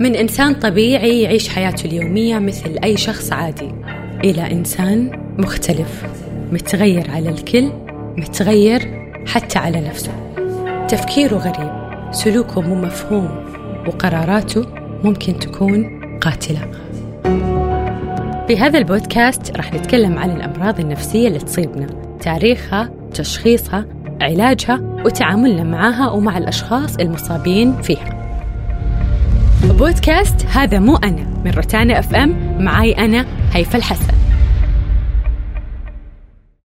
من إنسان طبيعي يعيش حياته اليومية مثل أي شخص عادي. إلى إنسان مختلف متغير على الكل متغير حتى على نفسه. تفكيره غريب سلوكه مو مفهوم وقراراته ممكن تكون قاتلة. في هذا البودكاست راح نتكلم عن الأمراض النفسية اللي تصيبنا تاريخها تشخيصها علاجها وتعاملنا معها ومع الأشخاص المصابين فيها. بودكاست هذا مو أنا من روتانا أف أم معاي أنا هيفا الحسن.